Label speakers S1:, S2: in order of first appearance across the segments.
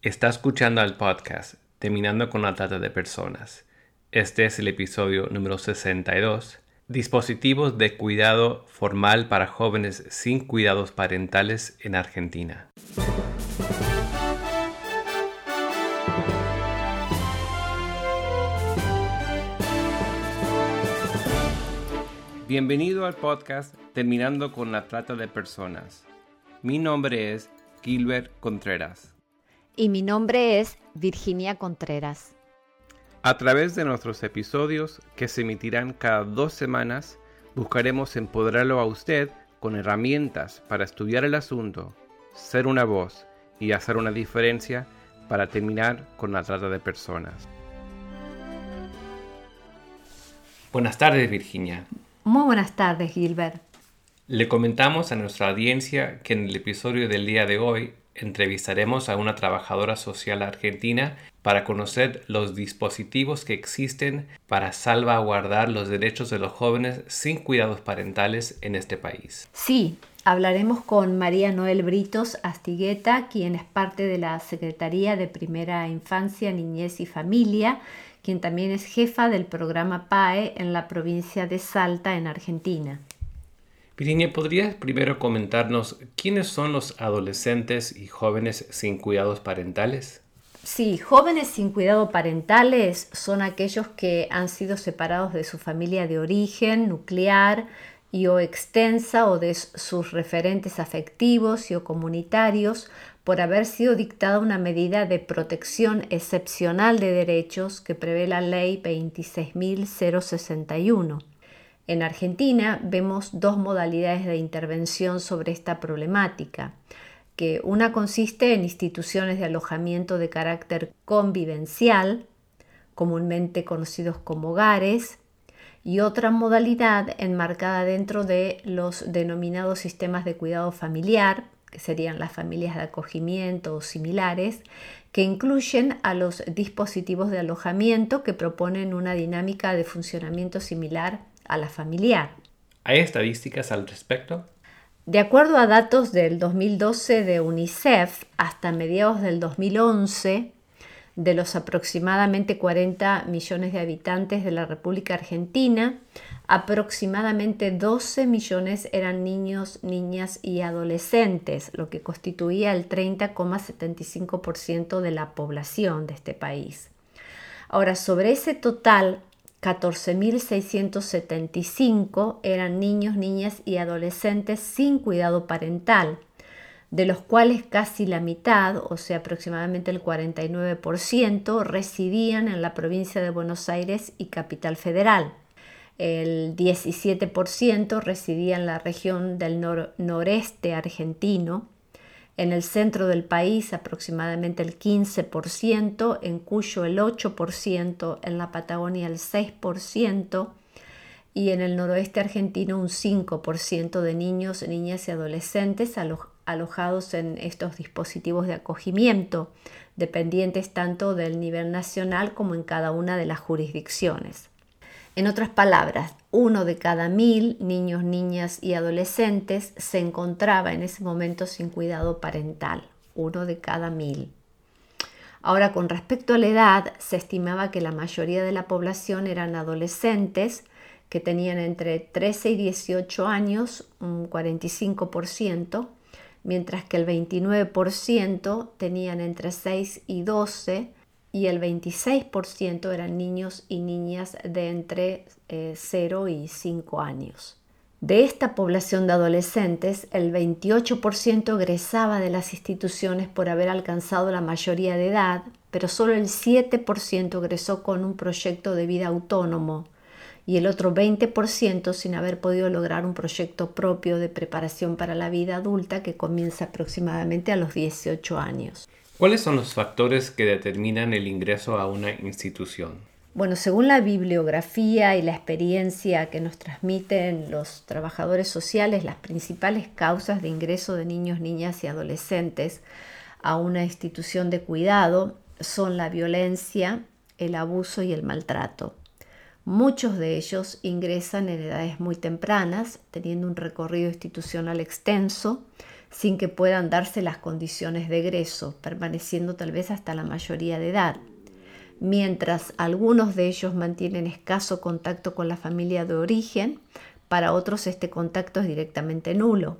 S1: Está escuchando al podcast Terminando con la Trata de Personas. Este es el episodio número 62. Dispositivos de cuidado formal para jóvenes sin cuidados parentales en Argentina. Bienvenido al podcast Terminando con la Trata de Personas. Mi nombre es Gilbert Contreras
S2: y mi nombre es Virginia Contreras.
S1: A través de nuestros episodios, que se emitirán cada dos semanas, buscaremos empoderarlo a usted con herramientas para estudiar el asunto, ser una voz y hacer una diferencia para terminar con la trata de personas. Buenas tardes, Virginia.
S2: Muy buenas tardes, Gilbert.
S1: Le comentamos a nuestra audiencia que en el episodio del día de hoy entrevistaremos a una trabajadora social argentina para conocer los dispositivos que existen para salvaguardar los derechos de los jóvenes sin cuidados parentales en este país.
S2: Sí, hablaremos con María Noel Britos Astigueta, quien es parte de la Secretaría de Primera Infancia, Niñez y Familia, quien también es jefa del programa PAE en la provincia de Salta, en Argentina.
S1: Virginia, ¿podrías primero comentarnos quiénes son los adolescentes y jóvenes sin cuidados parentales?
S2: Sí, jóvenes sin cuidado parentales son aquellos que han sido separados de su familia de origen, nuclear y o extensa o de sus referentes afectivos y o comunitarios por haber sido dictada una medida de protección excepcional de derechos que prevé la ley 26.061. En Argentina vemos dos modalidades de intervención sobre esta problemática, que una consiste en instituciones de alojamiento de carácter convivencial, comúnmente conocidos como hogares, y otra modalidad enmarcada dentro de los denominados sistemas de cuidado familiar, que serían las familias de acogimiento o similares, que incluyen a los dispositivos de alojamiento que proponen una dinámica de funcionamiento similar a la familiar.
S1: ¿Hay estadísticas al respecto?
S2: De acuerdo a datos del 2012 de UNICEF, hasta mediados del 2011, de los aproximadamente 40 millones de habitantes de la República Argentina, aproximadamente 12 millones eran niños, niñas y adolescentes, lo que constituía el 30,75% de la población de este país. Ahora, sobre ese total, 14.675 eran niños, niñas y adolescentes sin cuidado parental, de los cuales casi la mitad, o sea aproximadamente el 49%, residían en la provincia de Buenos Aires y Capital Federal. El 17% residía en la región del noreste argentino, en el centro del país aproximadamente el 15%, en Cuyo el 8%, en la Patagonia el 6% y en el noroeste argentino un 5% de niños, niñas y adolescentes alojados en estos dispositivos de acogimiento, dependientes tanto del nivel nacional como en cada una de las jurisdicciones. En otras palabras, uno de cada mil niños, niñas y adolescentes se encontraba en ese momento sin cuidado parental. Uno de cada mil. Ahora, con respecto a la edad, se estimaba que la mayoría de la población eran adolescentes que tenían entre 13 y 18 años, un 45%, mientras que el 29% tenían entre 6 y 12 y el 26% eran niños y niñas de entre 0 eh, y 5 años. De esta población de adolescentes, el 28% egresaba de las instituciones por haber alcanzado la mayoría de edad, pero solo el 7% egresó con un proyecto de vida autónomo y el otro 20% sin haber podido lograr un proyecto propio de preparación para la vida adulta que comienza aproximadamente a los 18 años.
S1: ¿Cuáles son los factores que determinan el ingreso a una institución?
S2: Bueno, según la bibliografía y la experiencia que nos transmiten los trabajadores sociales, las principales causas de ingreso de niños, niñas y adolescentes a una institución de cuidado son la violencia, el abuso y el maltrato. Muchos de ellos ingresan en edades muy tempranas, teniendo un recorrido institucional extenso, sin que puedan darse las condiciones de egreso, permaneciendo tal vez hasta la mayoría de edad. Mientras algunos de ellos mantienen escaso contacto con la familia de origen, para otros este contacto es directamente nulo.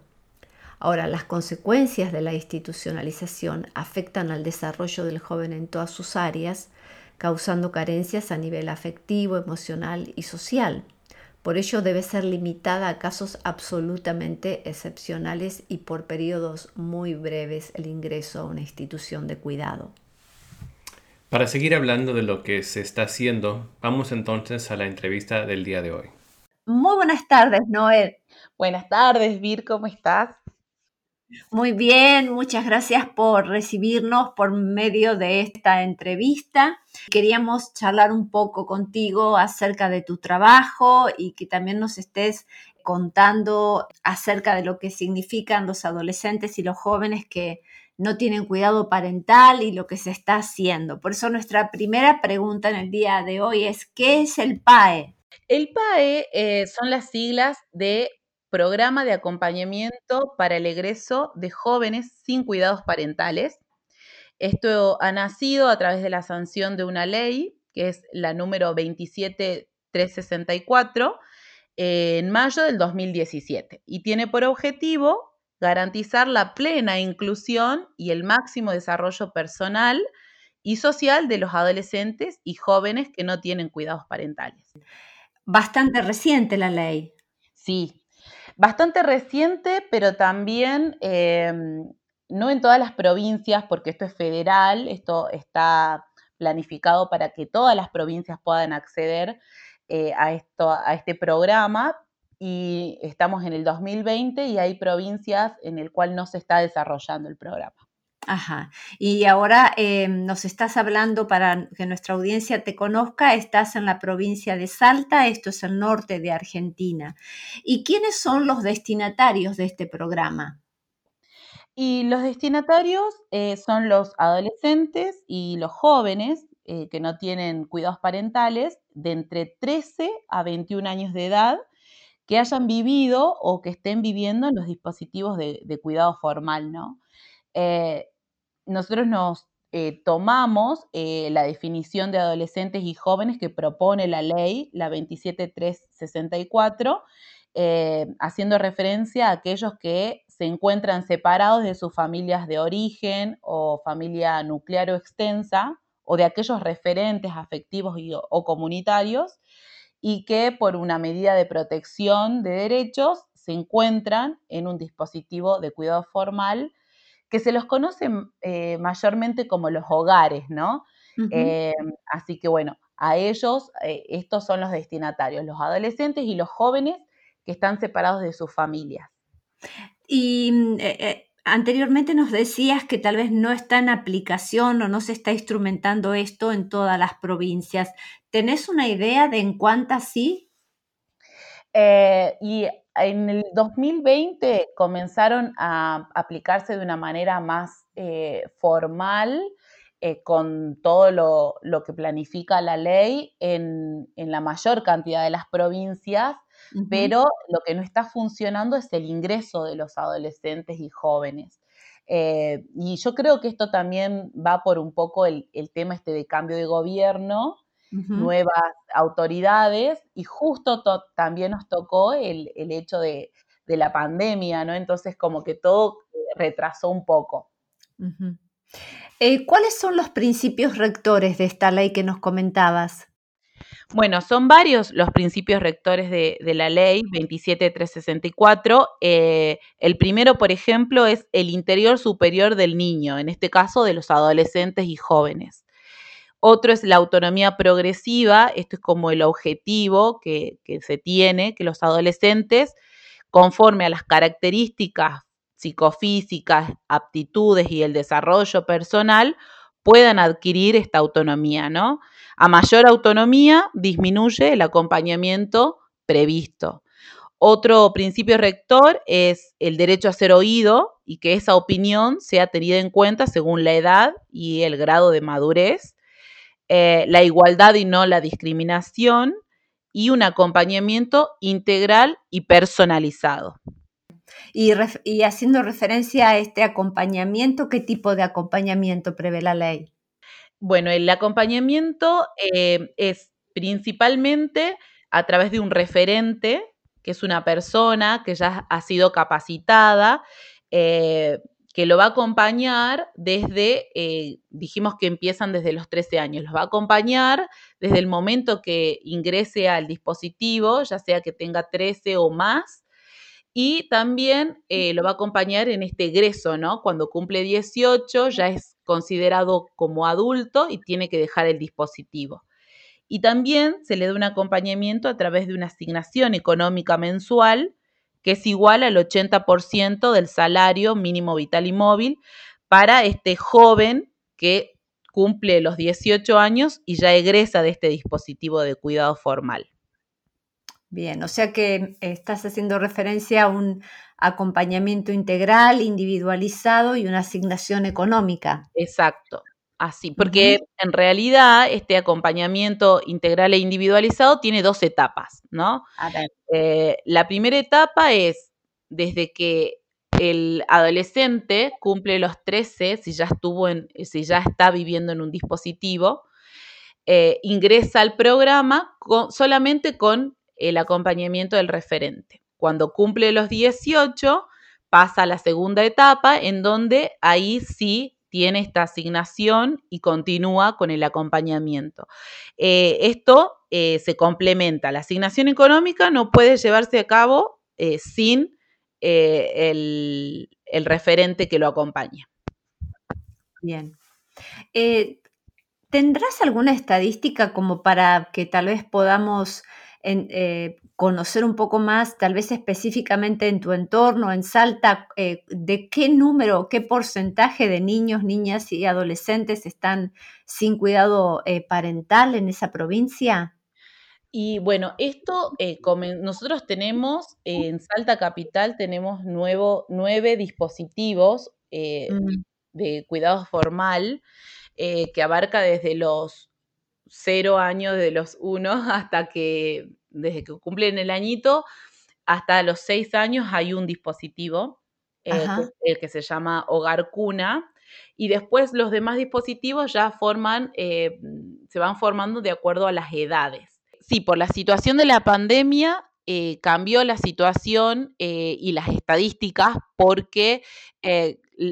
S2: Ahora, las consecuencias de la institucionalización afectan al desarrollo del joven en todas sus áreas, causando carencias a nivel afectivo, emocional y social. Por ello debe ser limitada a casos absolutamente excepcionales y por periodos muy breves el ingreso a una institución de cuidado.
S1: Para seguir hablando de lo que se está haciendo, vamos entonces a la entrevista del día de hoy.
S2: Muy buenas tardes, Noel.
S3: Buenas tardes, Vir, ¿cómo estás?
S2: Muy bien, muchas gracias por recibirnos por medio de esta entrevista. Queríamos charlar un poco contigo acerca de tu trabajo y que también nos estés contando acerca de lo que significan los adolescentes y los jóvenes que no tienen cuidado parental y lo que se está haciendo. Por eso nuestra primera pregunta en el día de hoy es, ¿qué es el PAE?
S3: El PAE eh, son las siglas de Programa de Acompañamiento para el Egreso de Jóvenes sin Cuidados Parentales. Esto ha nacido a través de la sanción de una ley, que es la número 27364, en mayo del 2017, y tiene por objetivo garantizar la plena inclusión y el máximo desarrollo personal y social de los adolescentes y jóvenes que no tienen cuidados parentales.
S2: Bastante reciente la ley.
S3: Sí, bastante reciente, pero también em, no en todas las provincias, porque esto es federal, esto está planificado para que todas las provincias puedan acceder eh, a, esto, a este programa. Y estamos en el 2020 y hay provincias en el cual no se está desarrollando el programa.
S2: Ajá. Y ahora em, nos estás hablando para que nuestra audiencia te conozca, estás en la provincia de Salta, esto es el norte de Argentina. ¿Y quiénes son los destinatarios de este programa?
S3: Y los destinatarios eh, son los adolescentes y los jóvenes eh, que no tienen cuidados parentales de entre 13 a 21 años de edad que hayan vivido o que estén viviendo en los dispositivos de, cuidado formal, ¿no? Eh, nosotros nos eh, tomamos eh, la definición de adolescentes y jóvenes que propone la ley, la 27364, eh, haciendo referencia a aquellos que se encuentran separados de sus familias de origen o familia nuclear o extensa, o de aquellos referentes afectivos o comunitarios, y que por una medida de protección de derechos se encuentran en un dispositivo de cuidado formal que se los conoce eh, mayormente como los hogares, ¿no? Eh, así que bueno, a ellos, eh, estos son los destinatarios, los adolescentes y los jóvenes que están separados de sus familias.
S2: Y mm, anteriormente nos decías que tal vez no está en aplicación o no se está instrumentando esto en todas las provincias. ¿Tenés una idea de en cuántas sí?
S3: Y en el 2020 comenzaron a aplicarse de una manera más eh, formal eh, con todo lo, que planifica la ley en, la mayor cantidad de las provincias, pero lo que no está funcionando es el ingreso de los adolescentes y jóvenes. Eh, y yo creo que esto también va por un poco el, el tema este de cambio de gobierno, nuevas autoridades y justo también nos tocó el, hecho de, la pandemia, ¿no? Entonces como que todo retrasó un poco.
S2: Eh, ¿Cuáles son los principios rectores de esta ley que nos comentabas?
S3: Bueno, son varios los principios rectores de, la ley 27364. Eh, el primero, por ejemplo, es el interior superior del niño, en este caso de los adolescentes y jóvenes. Otro es la autonomía progresiva, esto es como el objetivo que, se tiene, que los adolescentes, conforme a las características psicofísicas, aptitudes y el desarrollo personal, puedan adquirir esta autonomía, ¿no? A mayor autonomía disminuye el acompañamiento previsto. Otro principio rector es el derecho a ser oído y que esa opinión sea tenida en cuenta según la edad y el grado de madurez. Eh, la igualdad y no la discriminación y un acompañamiento integral y personalizado.
S2: Y, haciendo referencia a este acompañamiento, ¿qué tipo de acompañamiento prevé la ley?
S3: Bueno, el acompañamiento eh, es principalmente a través de un referente, que es una persona que ya ha sido capacitada, eh, que lo va a acompañar desde, eh, dijimos que empiezan desde los 13 años, los va a acompañar desde el momento que ingrese al dispositivo, ya sea que tenga 13 o más, y también eh, lo va a acompañar en este egreso, ¿no? Cuando cumple 18 ya es considerado como adulto y tiene que dejar el dispositivo. Y también se le da un acompañamiento a través de una asignación económica mensual que es igual al 80% del salario mínimo vital y móvil para este joven que cumple los 18 años y ya egresa de este dispositivo de cuidado formal.
S2: Bien, o sea que estás haciendo referencia a un acompañamiento integral, individualizado y una asignación económica.
S3: Exacto, así, porque en realidad este acompañamiento integral e individualizado tiene dos etapas, ¿no? A ver. Eh, la primera etapa es desde que el adolescente cumple los 13, si ya estuvo en, si ya está viviendo en un dispositivo, eh, ingresa al programa solamente con el acompañamiento del referente. Cuando cumple los 18, pasa a la segunda etapa, en donde ahí sí tiene esta asignación y continúa con el acompañamiento. Eh, esto eh, se complementa. La asignación económica no puede llevarse a cabo eh, sin el, el, referente que lo acompaña.
S2: Bien. ¿Tendrás alguna estadística como para que tal vez podamos eh, conocer un poco más, tal vez específicamente en tu entorno, en Salta, eh, de qué número, qué porcentaje de niños, niñas y adolescentes están sin cuidado eh, parental en esa provincia?
S3: Y bueno, esto, nosotros tenemos en Salta Capital, tenemos nuevo, nueve dispositivos mm. de cuidado formal que abarca desde los cero años, de los uno hasta que, desde que cumplen el añito, hasta los seis años hay un dispositivo, eh, el que se llama Hogar Cuna, y después los demás dispositivos ya forman, eh, se van formando de acuerdo a las edades. Sí, por la situación de la pandemia eh, cambió la situación y las estadísticas porque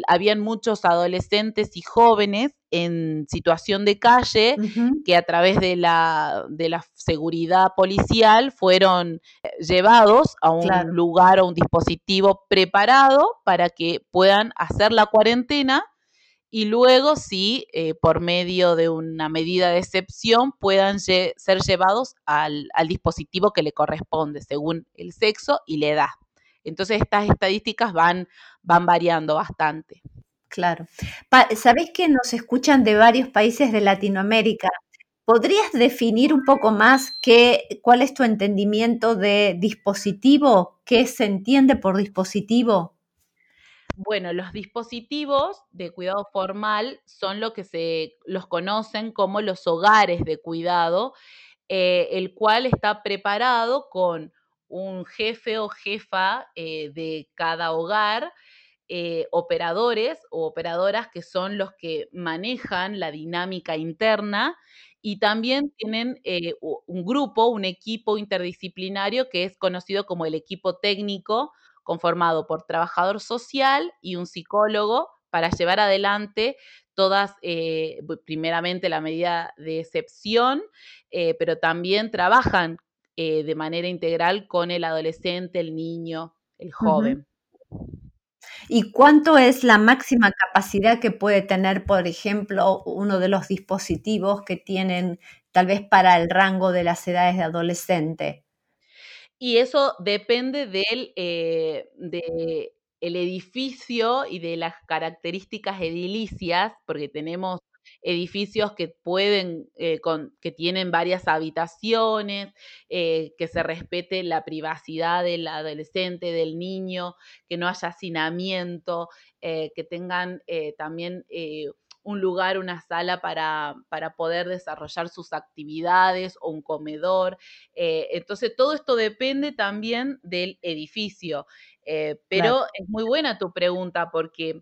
S3: habían muchos adolescentes y jóvenes en situación de calle que a través de la, de la seguridad policial fueron eh, llevados a un lugar o un dispositivo preparado para que puedan hacer la cuarentena y luego sí, eh, por medio de una medida de excepción, puedan ser llevados al, al dispositivo que le corresponde según el sexo y la edad. Entonces estas estadísticas van, van variando bastante.
S2: Claro. Sabés que nos escuchan de varios países de Latinoamérica. ¿Podrías definir un poco más qué, cuál es tu entendimiento de dispositivo? ¿Qué se entiende por dispositivo?
S3: Bueno, los dispositivos de cuidado formal son lo que se los conocen como los hogares de cuidado, eh, el cual está preparado con un jefe o jefa eh, de cada hogar, eh, operadores o operadoras que son los que manejan la dinámica interna y también tienen eh, un grupo, un equipo interdisciplinario que es conocido como el equipo técnico, conformado por trabajador social y un psicólogo para llevar adelante todas, primeramente la medida de excepción, pero también trabajan eh, de manera integral con el adolescente, el niño, el joven.
S2: ¿Y cuánto es la máxima capacidad que puede tener, por ejemplo, uno de los dispositivos que tienen tal vez para el rango de las edades de adolescente?
S3: Y eso depende del eh, de el edificio y de las características edilicias, porque tenemos edificios que pueden, eh, que tienen varias habitaciones, eh, que se respete la privacidad del adolescente, del niño, que no haya hacinamiento, eh, que tengan también un lugar, una sala para, para, poder desarrollar sus actividades o un comedor. entonces, todo esto depende también del edificio. Eh, pero es muy buena tu pregunta porque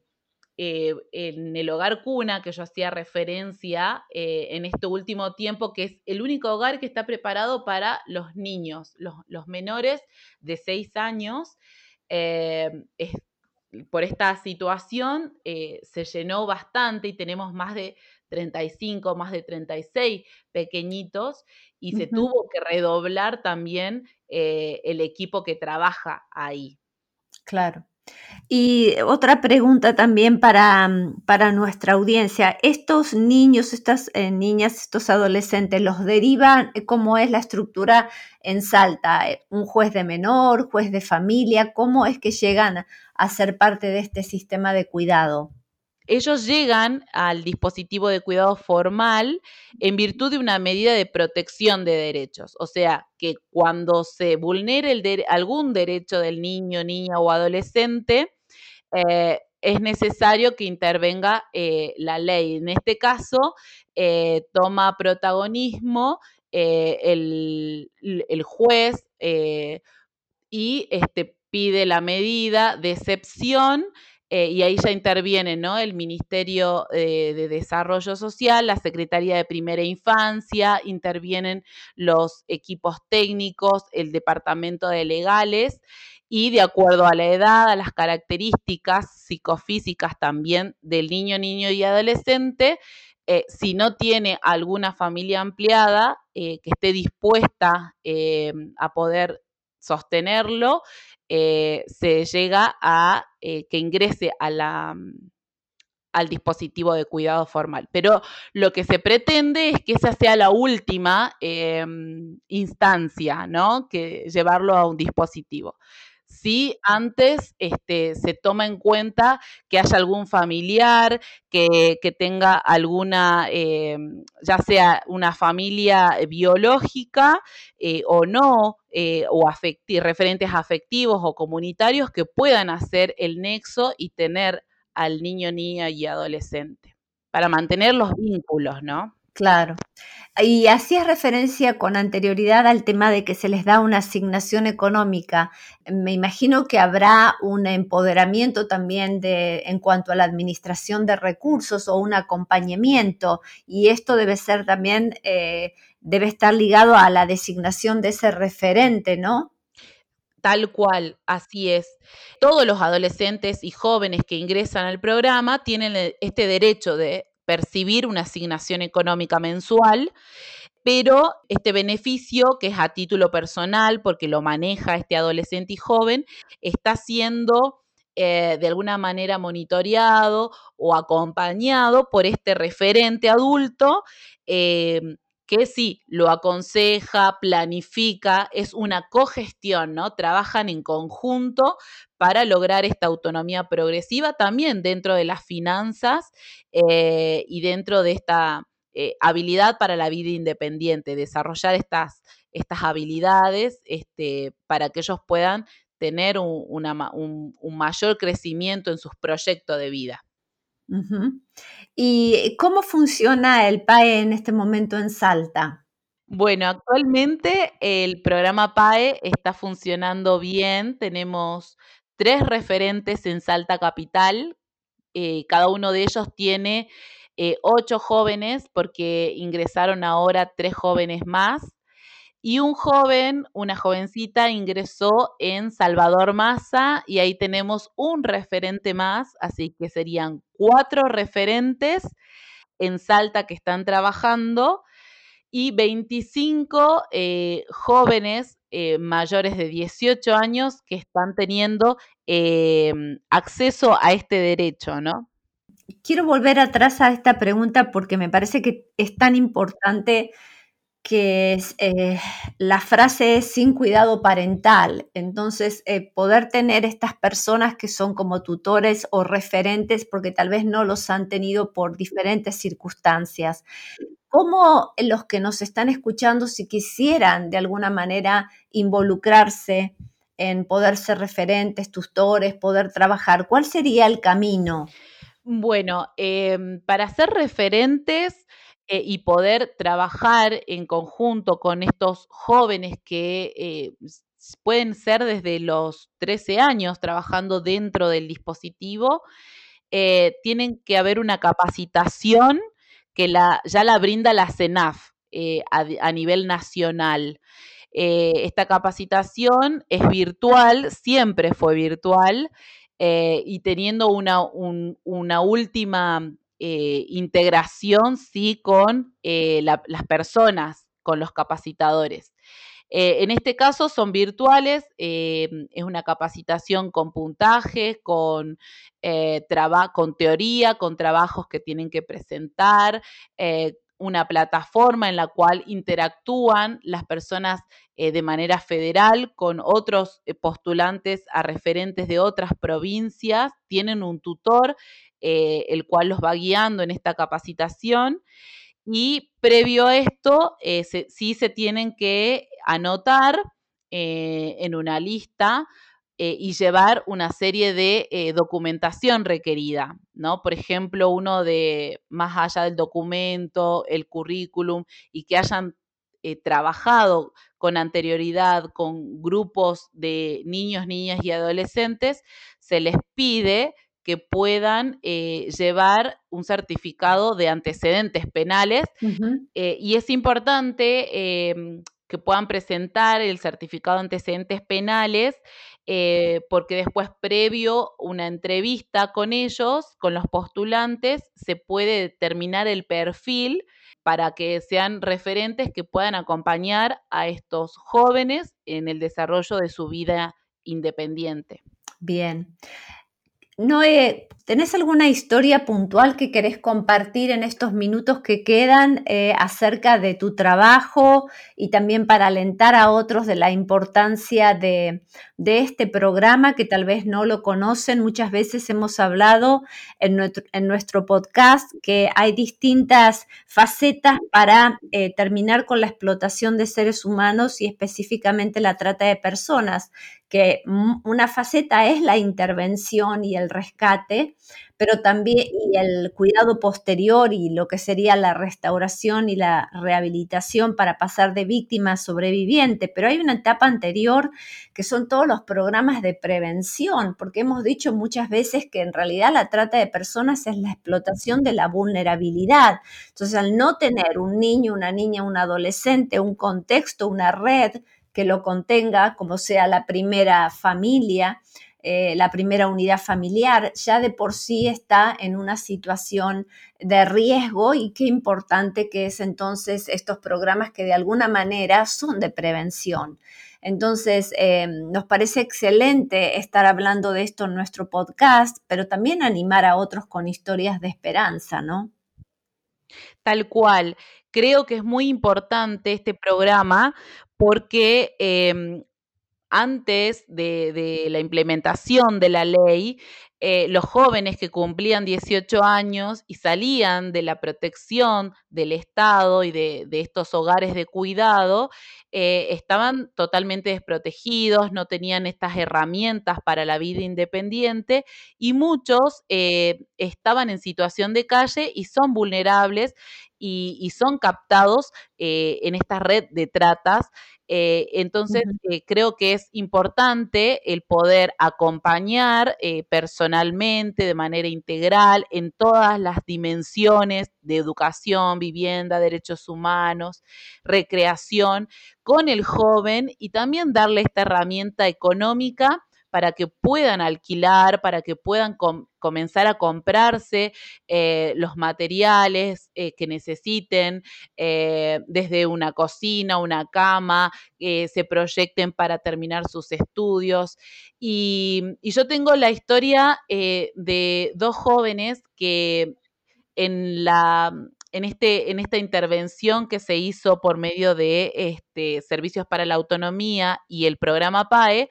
S3: eh, en el hogar cuna que yo hacía referencia eh, en este último tiempo, que es el único hogar que está preparado para los niños, los, menores de 6 años. por esta situación se llenó bastante y tenemos más de 35, más de 36 pequeñitos y se tuvo que redoblar también el equipo que trabaja ahí.
S2: Claro. Y otra pregunta también para, mm, para nuestra audiencia. ¿Estos niños, estas eh, niñas, estos adolescentes, los derivan? ¿Cómo es la estructura en Salta? Eh, ¿Un juez de menor, juez de familia? ¿Cómo es que llegan a ser parte de este sistema de cuidado?
S3: Ellos llegan al dispositivo de cuidado formal en virtud de una medida de protección de derechos. O sea, que cuando se vulnere algún derecho del niño, niña o adolescente, eh, es necesario que intervenga eh, la ley. En este caso, eh, toma protagonismo el, juez y este, pide la medida de excepción eh, y ahí ya interviene ¿no? el Ministerio eh, de Desarrollo Social, la Secretaría de Primera Infancia, intervienen los equipos técnicos, el Departamento de Legales y de acuerdo a la edad, a las características psicofísicas también del niño, niño y adolescente, eh, si no tiene alguna familia ampliada que esté dispuesta a poder sostenerlo, eh, se llega a eh, que ingrese a la, mm, al dispositivo de cuidado formal. Pero lo que se pretende es que esa sea la última em, instancia, ¿no? Que llevarlo a un dispositivo si antes este, se toma en cuenta que haya algún familiar que, tenga alguna, eh, ya sea una familia biológica eh, o no, eh, o referentes afectivos o comunitarios que puedan hacer el nexo y tener al niño, niña y adolescente, para mantener los vínculos, ¿no?
S2: Claro. Y hacías referencia con anterioridad al tema de que se les da una asignación económica. Me imagino que habrá un empoderamiento también de, en cuanto a la administración de recursos o un acompañamiento. Y esto debe ser también, eh, debe estar ligado a la designación de ese referente, ¿no?
S3: Tal cual, así es. Todos los adolescentes y jóvenes que ingresan al programa tienen este derecho de percibir una asignación económica mensual, pero este beneficio, que es a título personal, porque lo maneja este adolescente y joven, está siendo eh, de alguna manera monitoreado o acompañado por este referente adulto. Eh, que sí lo aconseja, planifica, es una cogestión, ¿no? Trabajan en conjunto para lograr esta autonomía progresiva también dentro de las finanzas eh, y dentro de esta eh, habilidad para la vida independiente, desarrollar estas, estas habilidades este, para que ellos puedan tener un, mayor crecimiento en sus proyectos de vida.
S2: ¿Y cómo funciona el PAE en este momento en Salta?
S3: Bueno, actualmente el programa PAE está funcionando bien. Tenemos tres referentes en Salta Capital. Eh, cada uno de ellos tiene eh, ocho jóvenes porque ingresaron ahora tres jóvenes más. Y un joven, una jovencita, ingresó en Salvador Maza y ahí tenemos un referente más, así que serían cuatro referentes en Salta que están trabajando y 25 eh, jóvenes eh, mayores de 18 años que están teniendo em, acceso a este derecho, ¿no?
S2: Quiero volver atrás a esta pregunta porque me parece que es tan importante que eh, la frase es sin cuidado parental. Entonces, poder tener estas personas que son como tutores o referentes porque tal vez no los han tenido por diferentes circunstancias. ¿Cómo los que nos están escuchando, si quisieran de alguna manera involucrarse en poder ser referentes, tutores, poder trabajar, cuál sería el camino?
S3: Bueno, em, para ser referentes eh, y poder trabajar en conjunto con estos jóvenes que eh, pueden ser desde los 13 años trabajando dentro del dispositivo, eh, tienen que haber una capacitación que la, ya la brinda la CENAF a, nivel nacional. esta capacitación es virtual, siempre fue virtual, y teniendo una, una última integración, sí, con las personas, con los capacitadores. Eh, en este caso son virtuales, eh, es una capacitación con puntajes, con, eh, con teoría, con trabajos que tienen que presentar, una plataforma en la cual interactúan las personas de manera federal con otros postulantes a referentes de otras provincias, tienen un tutor el cual los va guiando en esta capacitación. Y previo a esto, eh, sí se tienen que anotar eh, en una lista eh, y llevar una serie de documentación requerida, ¿no? Por ejemplo, uno de más allá del documento, el currículum y que hayan trabajado con anterioridad con grupos de niños, niñas y adolescentes, se les pide que puedan eh, llevar un certificado de antecedentes penales eh, y es importante em, que puedan presentar el certificado de antecedentes penales eh, porque después previo una entrevista con ellos, con los postulantes, se puede determinar el perfil para que sean referentes que puedan acompañar a estos jóvenes en el desarrollo de su vida independiente.
S2: Bien. Noé, ¿tenés alguna historia puntual que querés compartir en estos minutos que quedan eh, acerca de tu trabajo y también para alentar a otros de la importancia de, este programa que tal vez no lo conocen? Muchas veces hemos hablado en nuestro, podcast que hay distintas facetas para eh, terminar con la explotación de seres humanos y específicamente la trata de personas que una faceta es la intervención y el rescate, pero también y el cuidado posterior y lo que sería la restauración y la rehabilitación para pasar de víctima a sobreviviente. Pero hay una etapa anterior que son todos los programas de prevención, porque hemos dicho muchas veces que en realidad la trata de personas es la explotación de la vulnerabilidad. Entonces, al no tener un niño, una niña, un adolescente, un contexto, una red, que lo contenga, como sea la primera familia, eh, la primera unidad familiar, ya de por sí está en una situación de riesgo y qué importante que es entonces estos programas que de alguna manera son de prevención. Entonces, eh, nos parece excelente estar hablando de esto en nuestro podcast, pero también animar a otros con historias de esperanza, ¿no?
S3: Tal cual. Creo que es muy importante este programa porque em, antes de, la implementación de la ley, eh, los jóvenes que cumplían 18 años y salían de la protección del Estado y de, estos hogares de cuidado, eh, estaban totalmente desprotegidos, no tenían estas herramientas para la vida independiente y muchos eh, estaban en situación de calle y son vulnerables y, son captados en esta red de tratas eh, entonces, eh, creo que es importante el poder acompañar eh, personalmente, de manera integral, en todas las dimensiones de educación, vivienda, derechos humanos, recreación, con el joven y también darle esta herramienta económica para que puedan alquilar, para que puedan comenzar a comprarse eh, los materiales eh, que necesiten, eh, desde una cocina, una cama, se proyecten para terminar sus estudios. Y, yo tengo la historia de dos jóvenes que en la en, este, en esta intervención que se hizo por medio de este, Servicios para la Autonomía y el programa PAE,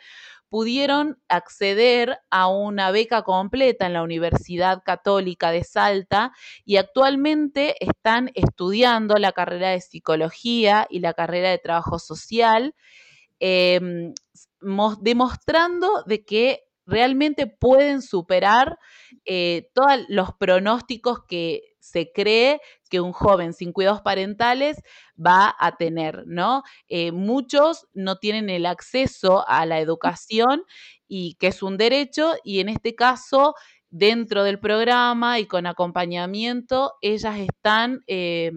S3: pudieron acceder a una beca completa en la Universidad Católica de Salta y actualmente están estudiando la carrera de psicología y la carrera de trabajo social, em, demostrando de que realmente pueden superar eh, todos los pronósticos que se cree que un joven sin cuidados parentales va a tener, ¿no? Eh, muchos no tienen el acceso a la educación y que es un derecho y en este caso dentro del programa y con acompañamiento, ellas están eh,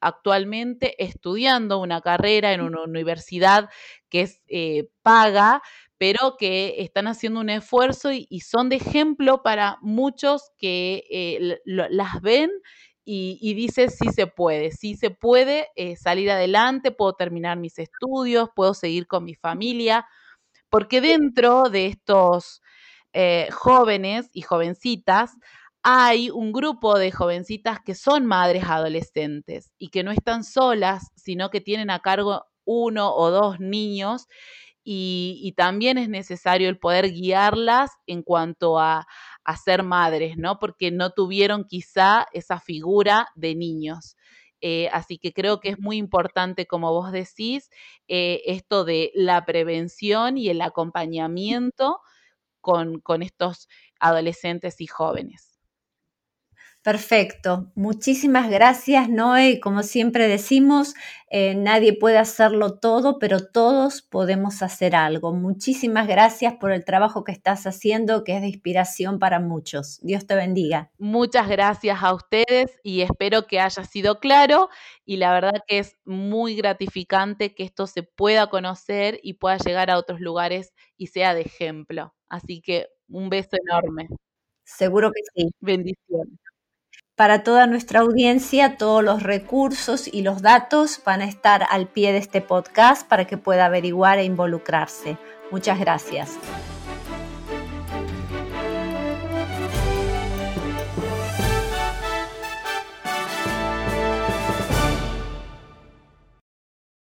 S3: actualmente estudiando una carrera en una universidad que es eh, paga, pero que están haciendo un esfuerzo y, son de ejemplo para muchos que eh, las ven y, y, sí se puede, sí se puede eh, salir adelante, puedo terminar mis estudios, puedo seguir con mi familia, porque dentro de estos jóvenes y jovencitas hay un grupo de jovencitas que son madres adolescentes y que no están solas, sino que tienen a cargo uno o dos niños y, también es necesario el poder guiarlas en cuanto a, ser madres, ¿no? Porque no tuvieron quizá esa figura de niños. Eh, así que creo que es muy importante, como vos decís, eh, esto de la prevención y el acompañamiento con estos adolescentes y jóvenes.
S2: Perfecto. Muchísimas gracias, Noé. Como siempre decimos, eh, nadie puede hacerlo todo, pero todos podemos hacer algo. Muchísimas gracias por el trabajo que estás haciendo, que es de inspiración para muchos. Dios te bendiga.
S3: Muchas gracias a ustedes y espero que haya sido claro y la verdad que es muy gratificante que esto se pueda conocer y pueda llegar a otros lugares y sea de ejemplo. Así que un beso enorme.
S2: Seguro que sí.
S3: Bendiciones.
S2: Para toda nuestra audiencia, todos los recursos y los datos van a estar al pie de este podcast para que pueda averiguar e involucrarse. Muchas gracias.